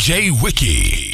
DJ Wiki.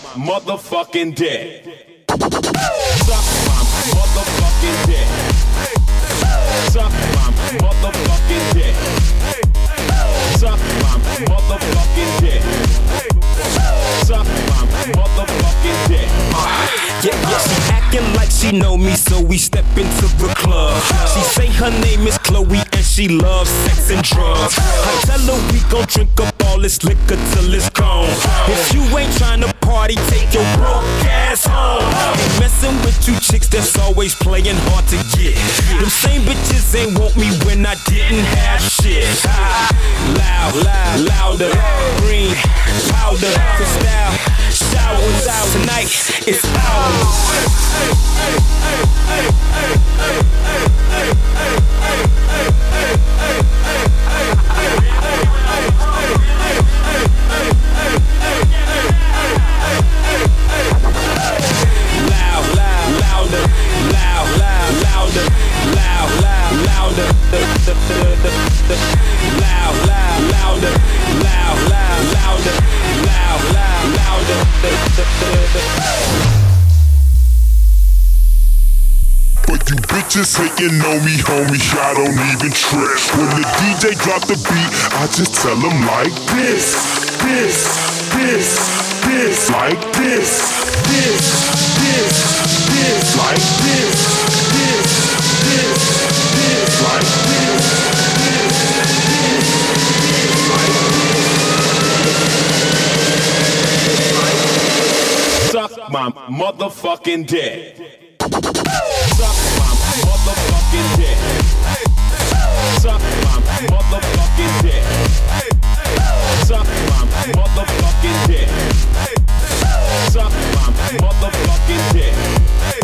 Motherfucking dick. Suck motherfucking dick. Suck motherfucking dick. Suck motherfucking dick. Suck motherfucking. Yeah, yeah, she acting like she know me, so we step into the club. She say her name is Chloe she loves sex and drugs. I tell her we gon' drink up all this liquor till it's gone. If you ain't tryna party, take your broke ass home. Ain't messing with you chicks that's always playing hard to get. Them same bitches ain't want me when I didn't have shit. Loud, loud, louder, green, powder, crystal, showers out tonight. It's But you bitches hating on me, homie, I don't even trip. When the DJ drop the beat, I just tell them like this, this, this, this, like this, this, this, this, like this, this, this, this, like this, this, this, this, like this. Suck my motherfucking dick. Motherfucking dick. Suck my motherfucking dick. Suck my motherfucking dick. Suck my motherfucking dick.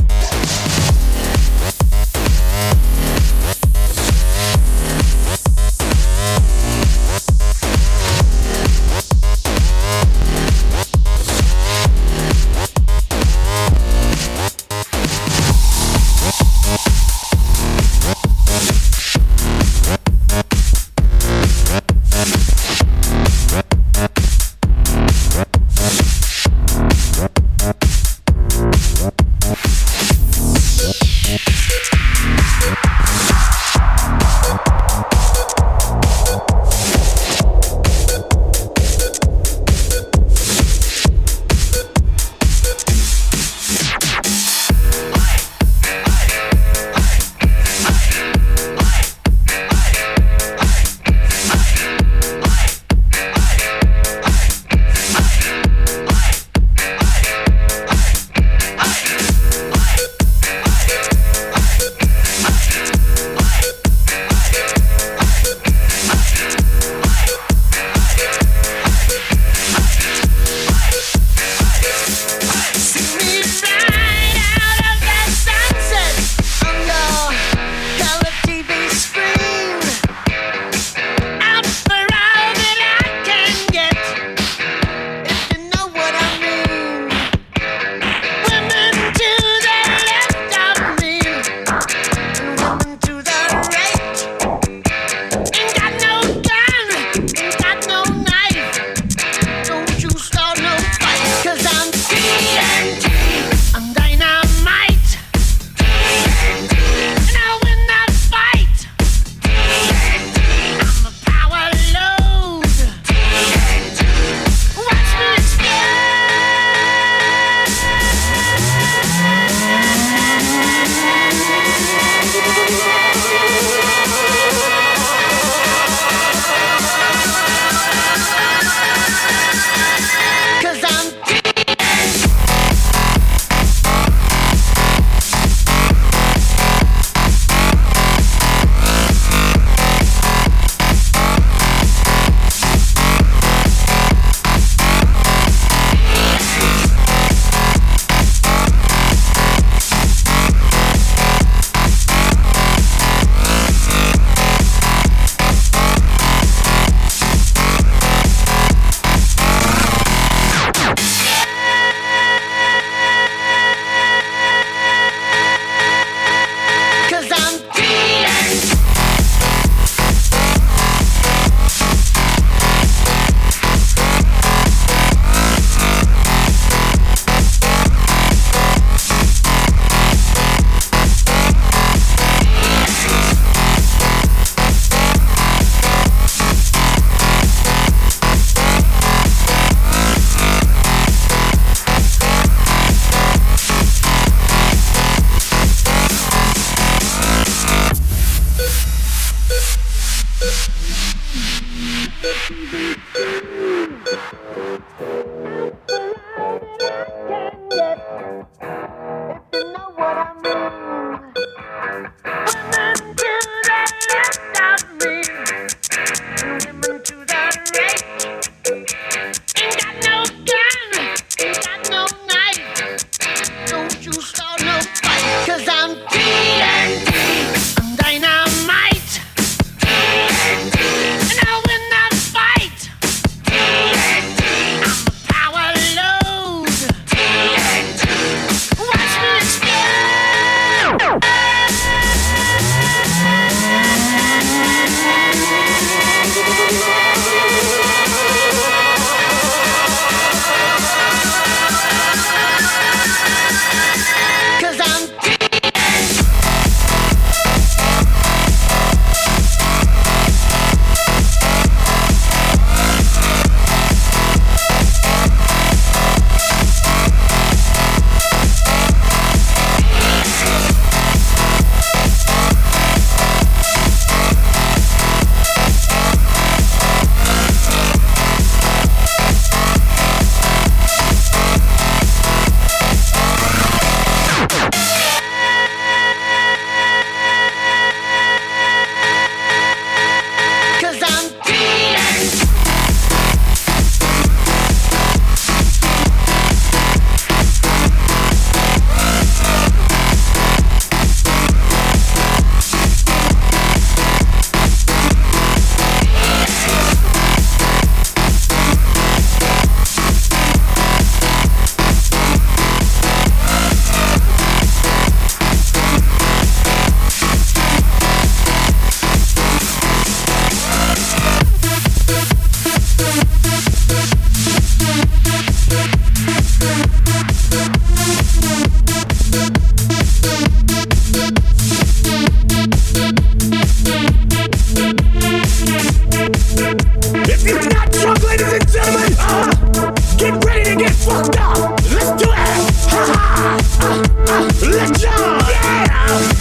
Let's go. Yeah.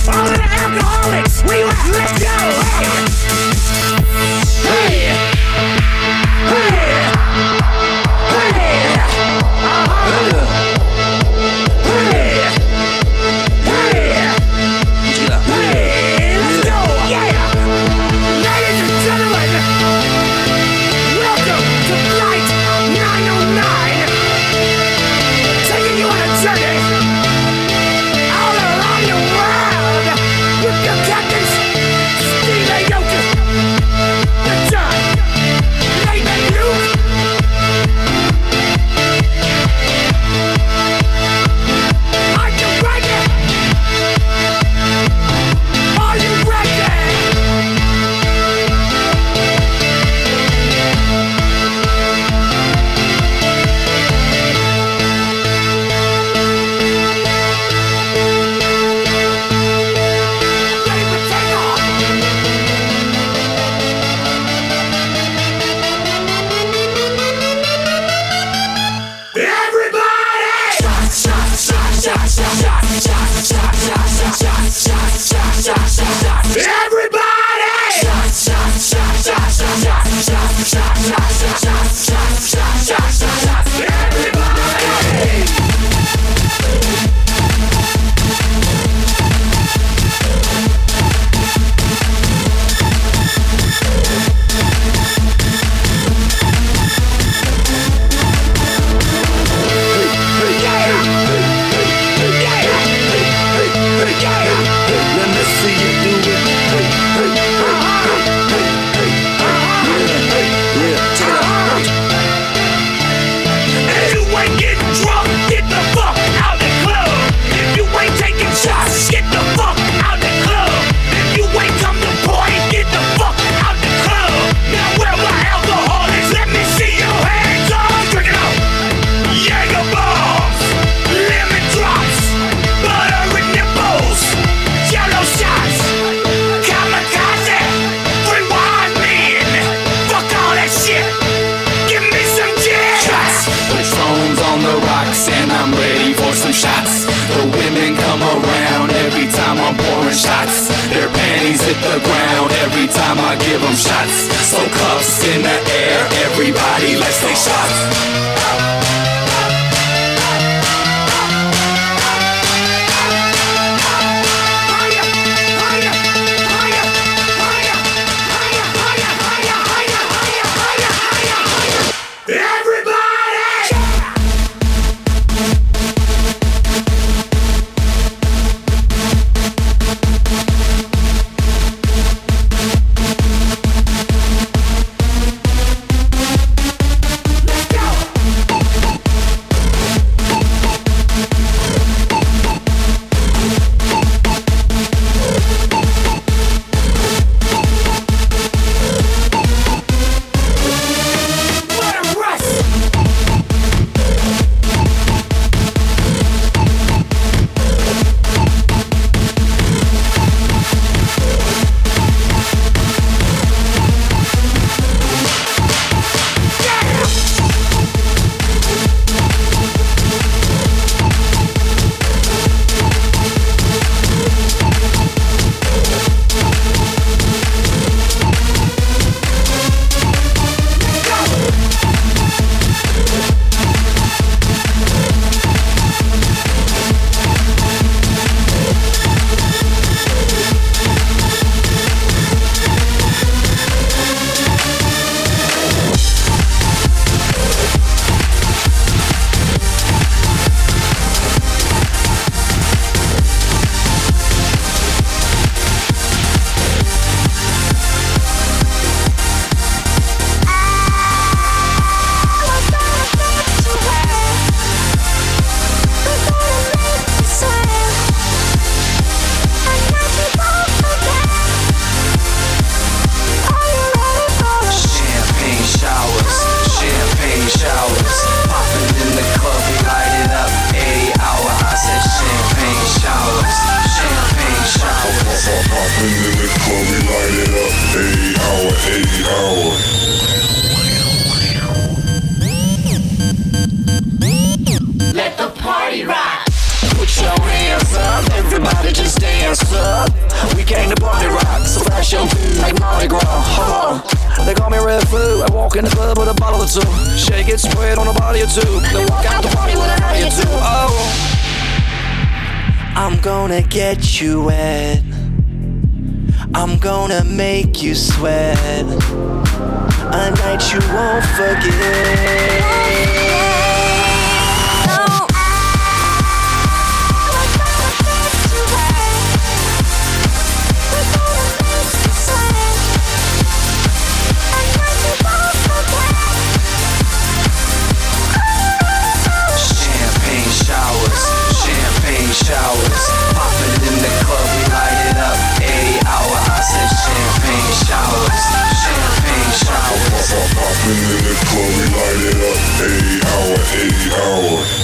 All the alcoholics, we were let go. Hey. hey. Let's take shots. I'm gonna make you sweat. A night you won't forget. In the club, we light it up. 80 hour, 80 hour.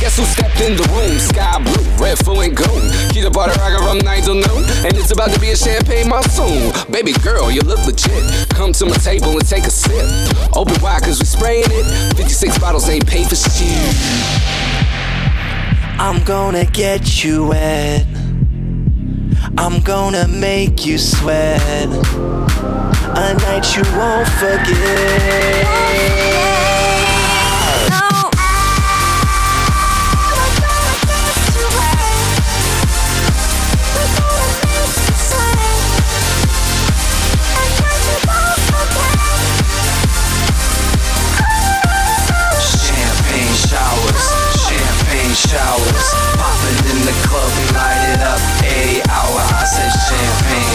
Guess who stepped in the room? Sky blue, red, full, and gold. Keep the party rocking from 9 till noon. And it's about to be a champagne monsoon. Baby girl, you look legit. Come to my table and take a sip. Open wide, cause we spraying it. 56 bottles ain't paid for shit. I'm gonna get you wet. I'm gonna make you sweat. A night you won't forget.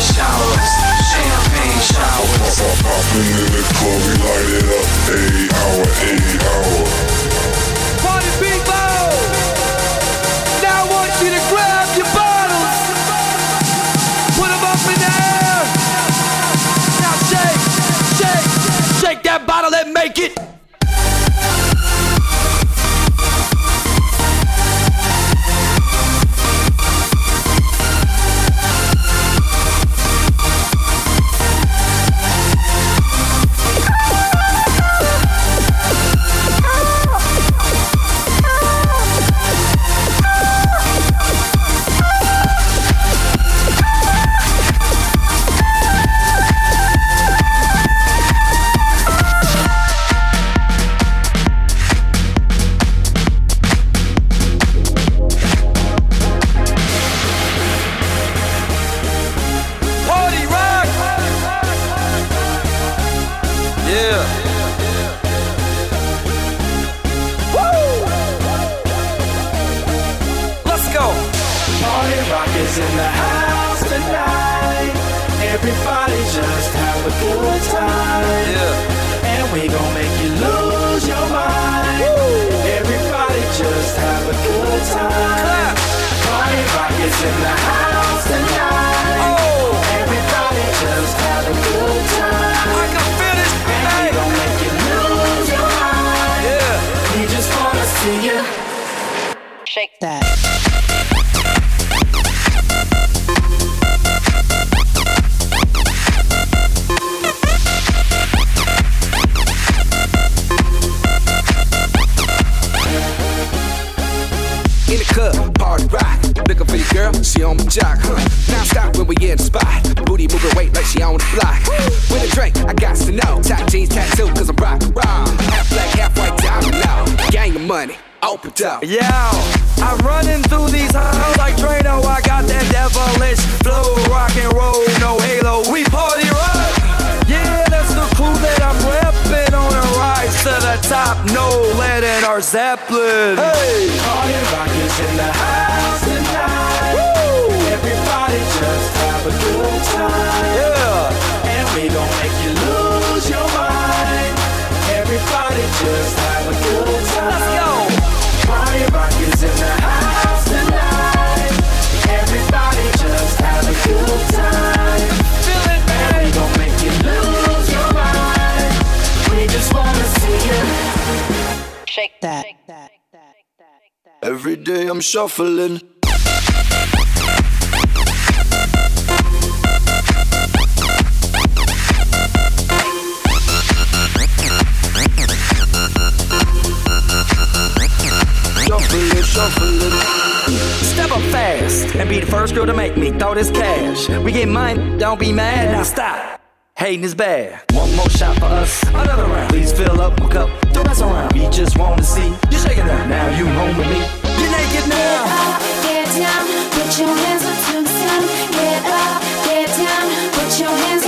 Showers, champagne showers. Popping in the club, we light it up. 80 hour, 80 hour. Is in the house tonight. Everybody just have a good time. She on the block. With a drink, I got to know. Top jeans tattoo, cause I'm rock raw. Half black, half white diamond now. Gang of money, open up. Yeah, I'm running through these halls like Drano. I got that devilish flow, rock and roll, no halo. We party rock. Yeah, that's the crew that I'm repping on a rise to the top. No lead in our Zeppelin. Hey, Party rock is in the house tonight. Everybody just have a good time. yeah. And we gon' make you lose your mind. Everybody just have a good time. Let's go. Party rock is in the house tonight. Everybody just have a good time. Feel it, baby. And we man. gon' make you lose your mind. We just wanna see you. Shake that. Every day I'm shuffling. Shuffling, shuffling. Step up fast and be the first girl to make me throw this cash. We get mine, don't be mad. Now stop. Hating is bad. One more shot for us, another round. Please fill up my cup, don't mess around. We just want to see you shaking that. Now you home with me. You're naked now. Get up, get down, put your hands up to the sun. Get up, get down, put your hands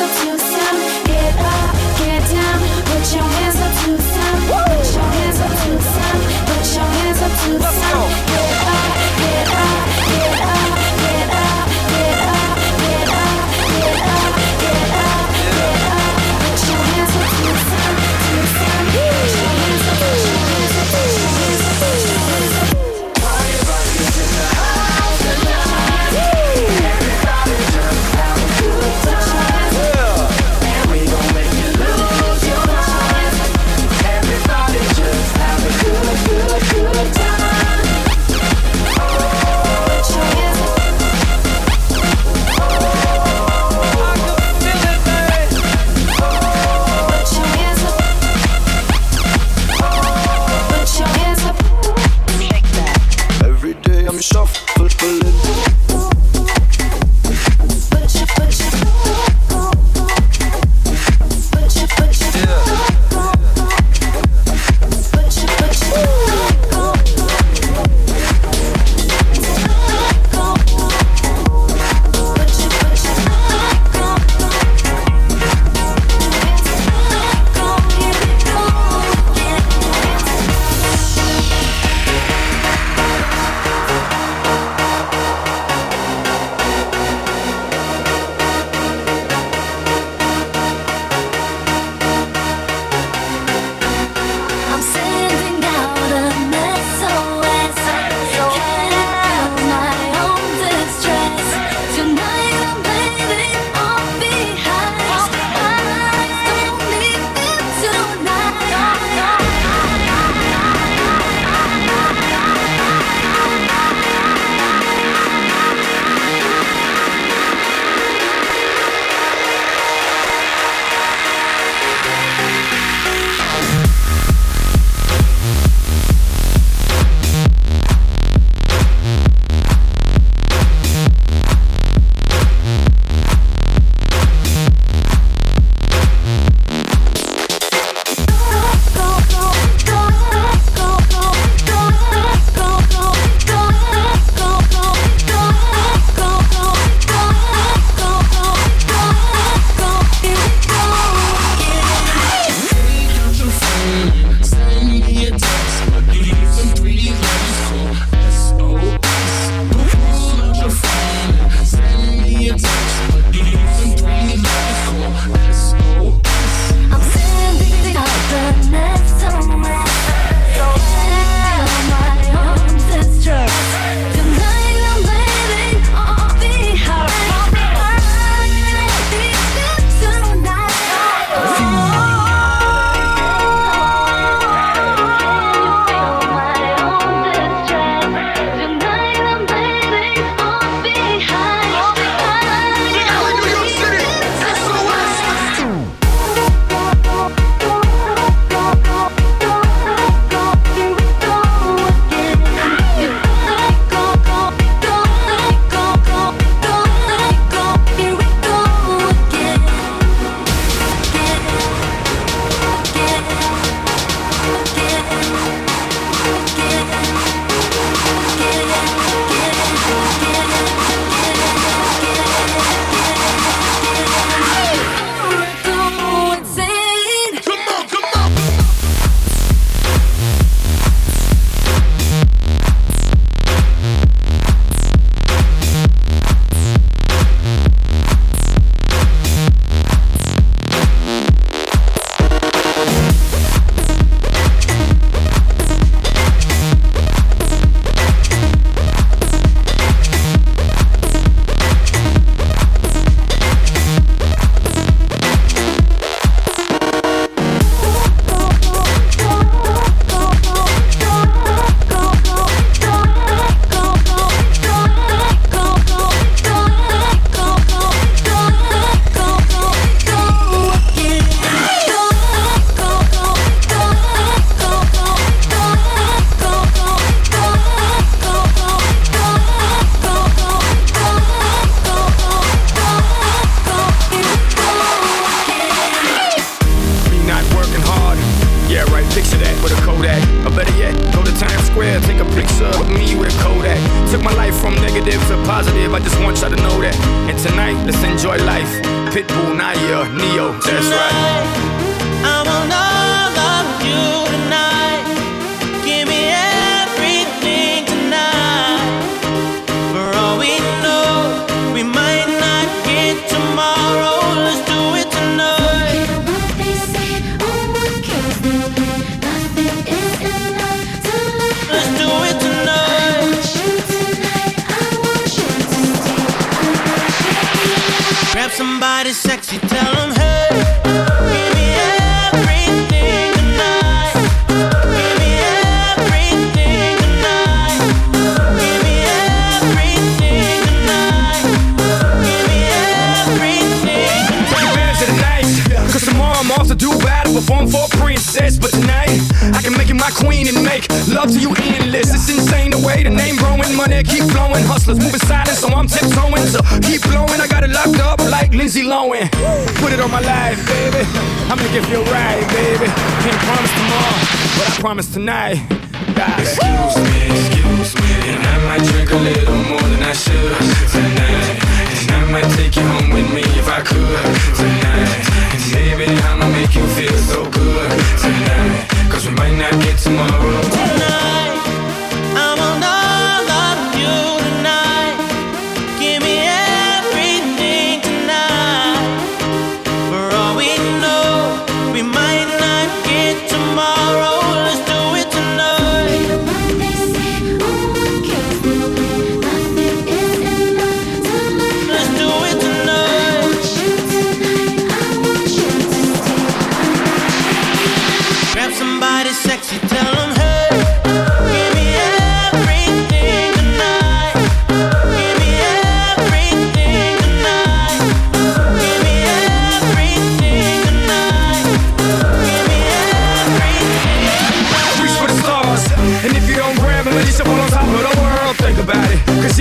tomorrow I'm off to do battle, perform for a princess. But tonight, I can make you my queen and make love to you endless. It's insane growing, keep flowing. Hustlers moving silent, so I'm tiptoeing. So keep blowing, I got it locked up like Lindsay Lohan. Put it on my life, baby. I'm gonna give you a ride, baby. Can't promise tomorrow, but I promise tonight. Excuse me, excuse me, and I might drink a little more than I should tonight. And I might take you home with me if I could tonight. And baby, I'ma make you feel so good tonight. Cause we might not get tomorrow. tonight.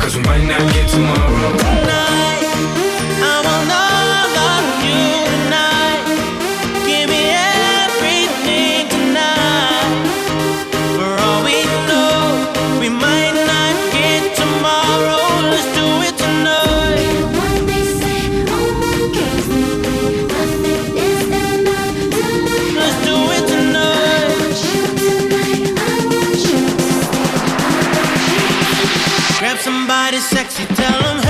Cause we might not get tomorrow. Tonight, sexy, tell them hey.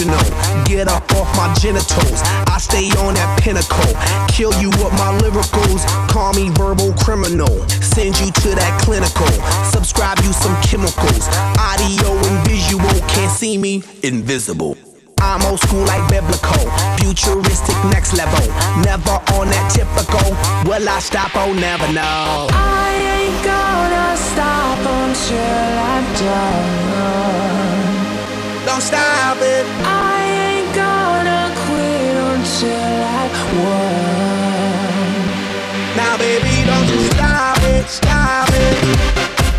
Aboriginal. Get up off my genitals. I stay on that pinnacle. Kill you with my lyricals. Call me verbal criminal. Send you to that clinical. Subscribe you some chemicals. Audio and visual. Can't see me. Invisible. I'm old school like biblical, futuristic next level. Never on that typical. Will I stop? Oh, never know. I ain't gonna stop until I'm done. Don't stop it. I ain't gonna quit until I won. Now, baby, don't you stop it, stop it.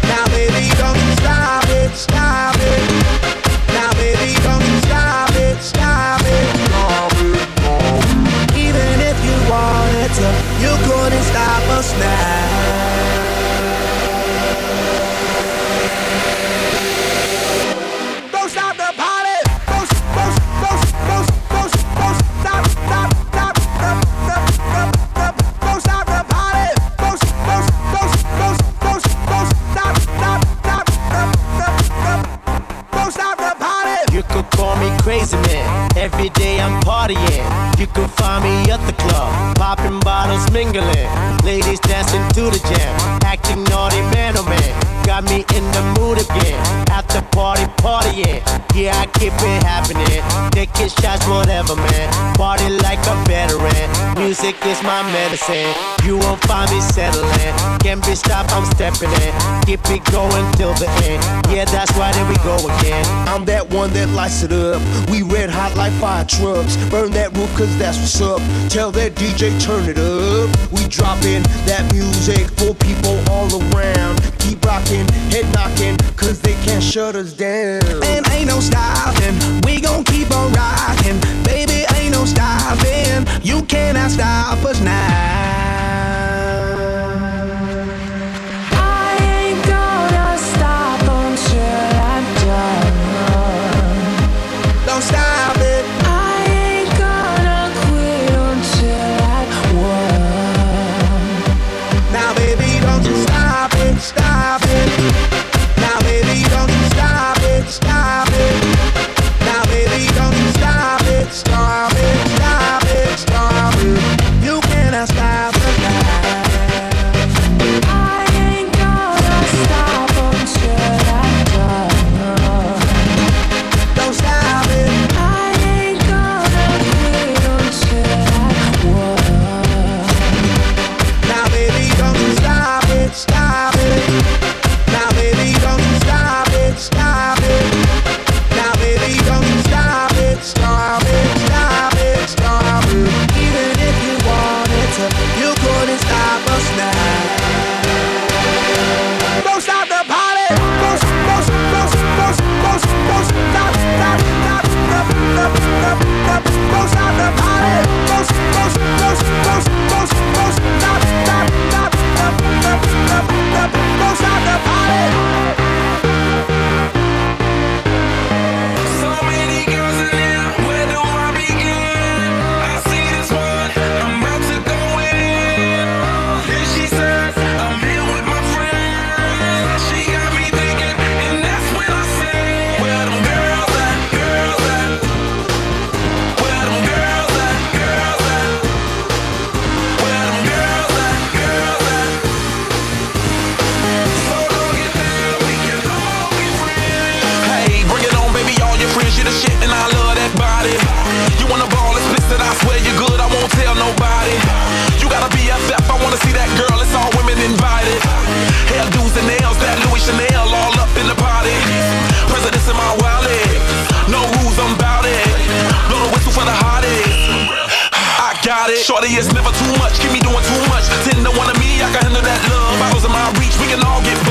Now, baby, don't you stop it, stop it. Now, baby, don't you stop it, stop it. Even if you wanted to, you couldn't stop us now. Every day I'm partying. You can find me at the club, popping bottles, mingling. Ladies dancing to the jam, acting naughty, man, oh man. Got me in the mood again party, party, yeah. Yeah, I keep it happening. Taking shots, whatever, man. Party like a veteran. Music is my medicine. You won't find me settling. Can't be stopped, I'm stepping in. Keep it going till the end. Yeah, that's why there we go again. I'm that one that lights it up. We red hot like fire trucks. Burn that roof, cause that's what's up. Tell that DJ, turn it up. We dropping that music for people all around. Keep rocking, head knocking, cause they can't shut us us down. And ain't no stopping, we gon' keep on rocking. Baby, ain't no stopping, you cannot stop us now. Shorty is never too much. Keep me doing too much. Ten to one of me, I can handle that love. Bottles in my reach, we can all get.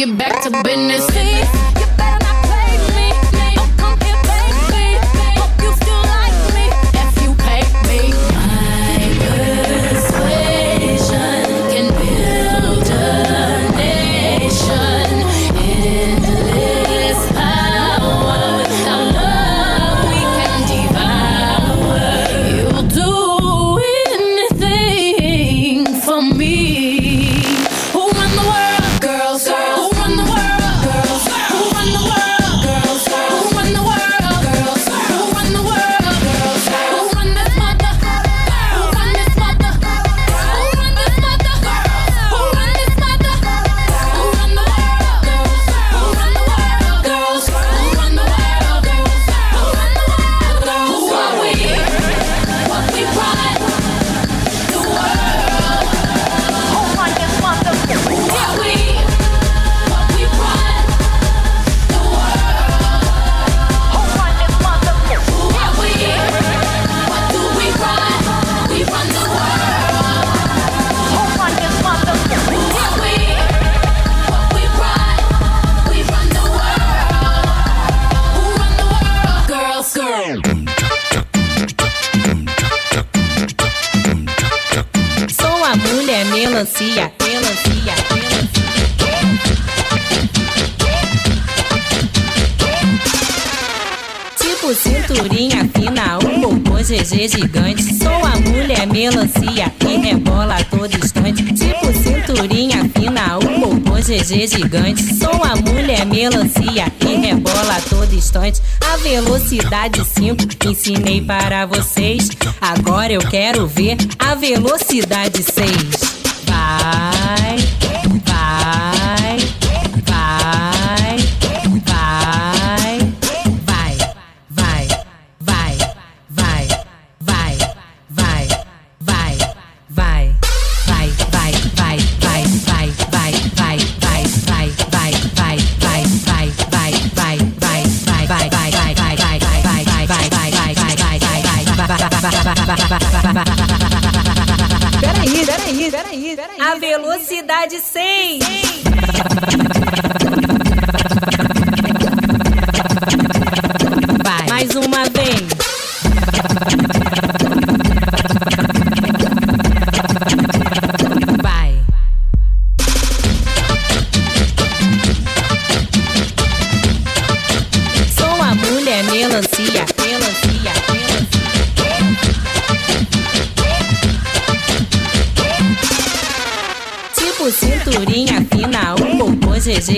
get back to business. Gigante. Sou a mulher melancia que rebola a todo instante. A velocidade 5 ensinei para vocês. Agora eu quero ver a velocidade 6.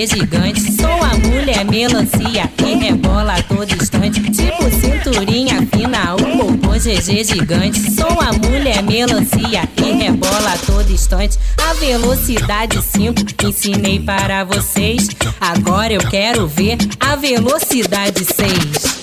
GG gigante. Sou a mulher melancia e rebola a todo instante. Tipo cinturinha fina, o popô GG gigante. Sou a mulher melancia e rebola a todo instante. A velocidade 5 ensinei para vocês. Agora eu quero ver a velocidade 6.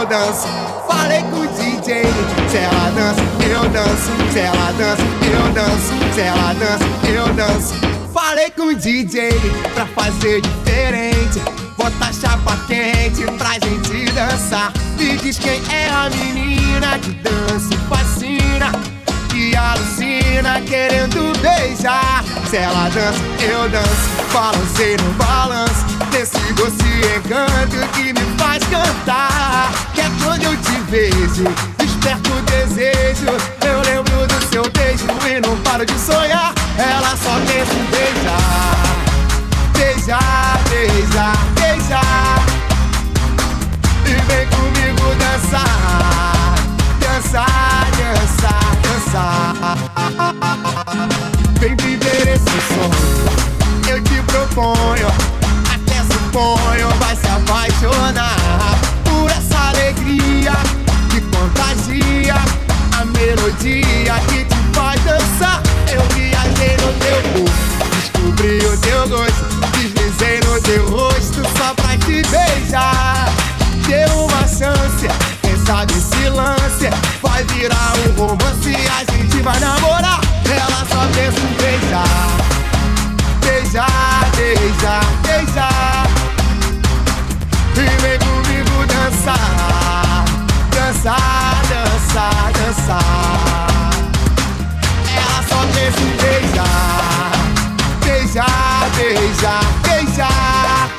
Eu danço. Falei com o DJ. Se ela dança, eu danço. Se ela dança, eu danço. Se ela dança, eu danço. Falei com o DJ pra fazer diferente. Bota chapa quente pra gente dançar. Me diz quem é a menina que dança e fascina que alucina querendo beijar. Se ela dança, eu danço, balancei no balanço. Desse doce encanto que me faz cantar. Desperto o desejo. Eu lembro do seu beijo e não paro de sonhar. Ela só pensa em beijar. Beijar, beijar, beijar. E vem comigo dançar. Dançar, dançar, dançar. Vem viver esse sonho. Eu te proponho. Até suponho, vai se apaixonar melodia que te faz dançar. Eu viajei no teu corpo, descobri o teu gosto. Deslizei no teu rosto só pra te beijar. Dê uma chance, quem sabe se lance. Vai virar um romance, a gente vai namorar. Ela só pensa em beijar. Beijar, beijar, beijar. E vem comigo dançar. Dançar, dançar, dançar. Em beijar. Beijar, beijar, beijar.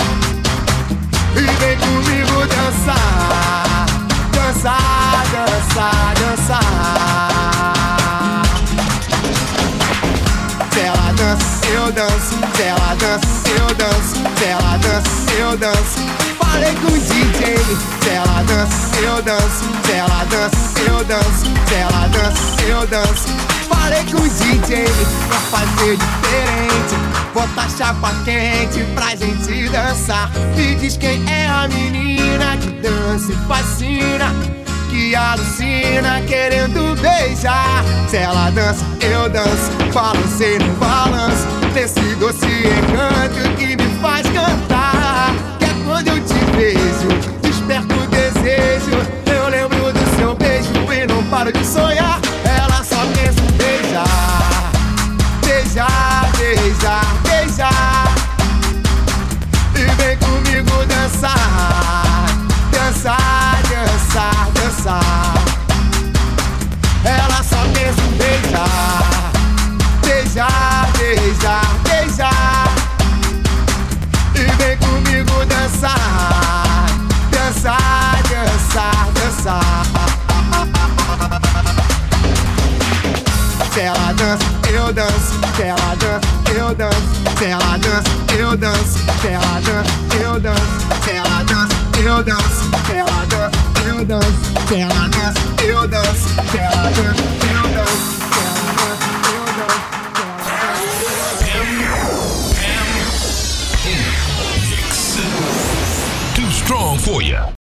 E vem comigo dançar. Dançar, dançar, dançar. Ela dança, eu danço. Ela dança, eu danço. Ela dança, eu danço. Falei com o DJ. Ela dança, eu danço. Ela dança, eu danço. Ela dança, eu danço. Falei com o DJ pra fazer diferente. Bota chapa quente pra gente dançar. Me diz quem é a menina que dança e fascina. Que alucina querendo beijar. Se ela dança, eu danço. Balancei no balanço. Desse doce encanto que me faz cantar. Que é quando eu te vejo, desperto o desejo. Eu lembro do seu beijo e não paro de sonhar. eu ela dança, eu danço, ela dança, eu danço, ela dança, eu danço, ela dança, eu danço, ela dança, eu danço, ela dança, eu danço, ela dança, eu danço. Strong for you.